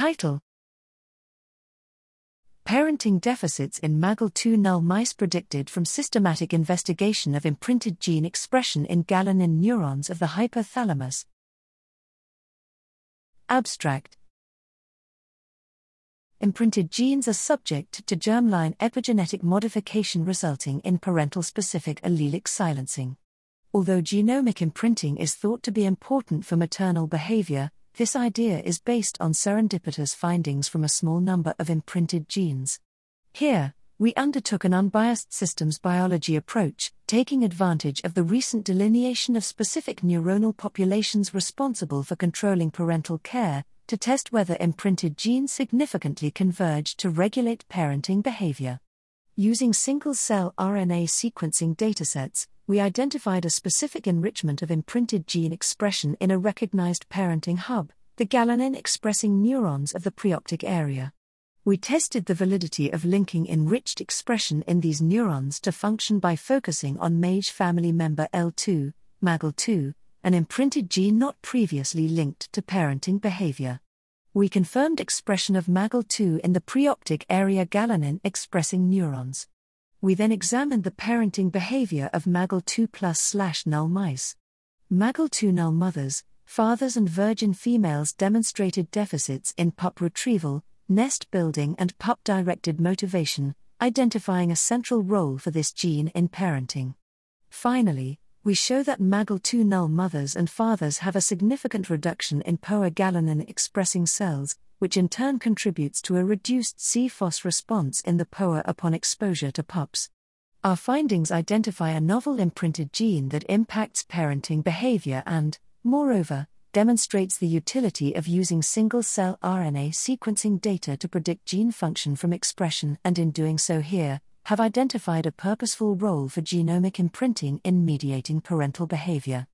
Title Parenting Deficits in MAGEL2 Null Mice Predicted from Systematic Investigation of Imprinted Gene Expression in Galanin Neurons of the Hypothalamus. Abstract Imprinted genes are subject to germline epigenetic modification resulting in parental specific allelic silencing. Although genomic imprinting is thought to be important for maternal behavior, this idea is based on serendipitous findings from a small number of imprinted genes. Here, we undertook an unbiased systems biology approach, taking advantage of the recent delineation of specific neuronal populations responsible for controlling parental care, to test whether imprinted genes significantly converge to regulate parenting behavior. Using single cell RNA sequencing datasets, we identified a specific enrichment of imprinted gene expression in a recognized parenting hub, the galanin expressing neurons of the preoptic area. We tested the validity of linking enriched expression in these neurons to function by focusing on MAGE family member L2, MAGEL2, an imprinted gene not previously linked to parenting behavior. We confirmed expression of MAGEL2 in the preoptic area galanin expressing neurons we then examined the parenting behavior of MAGEL2 plus slash null mice. MAGEL2 null mothers, fathers, and virgin females demonstrated deficits in pup retrieval, nest building, and pup directed motivation, identifying a central role for this gene in parenting. Finally, we show that MAGEL2 null mothers and fathers have a significant reduction in POA galanin expressing cells, which in turn contributes to a reduced CFOS response in the POA upon exposure to pups. Our findings identify a novel imprinted gene that impacts parenting behavior and, moreover, demonstrates the utility of using single cell RNA sequencing data to predict gene function from expression, and in doing so, here, have identified a purposeful role for genomic imprinting in mediating parental behavior.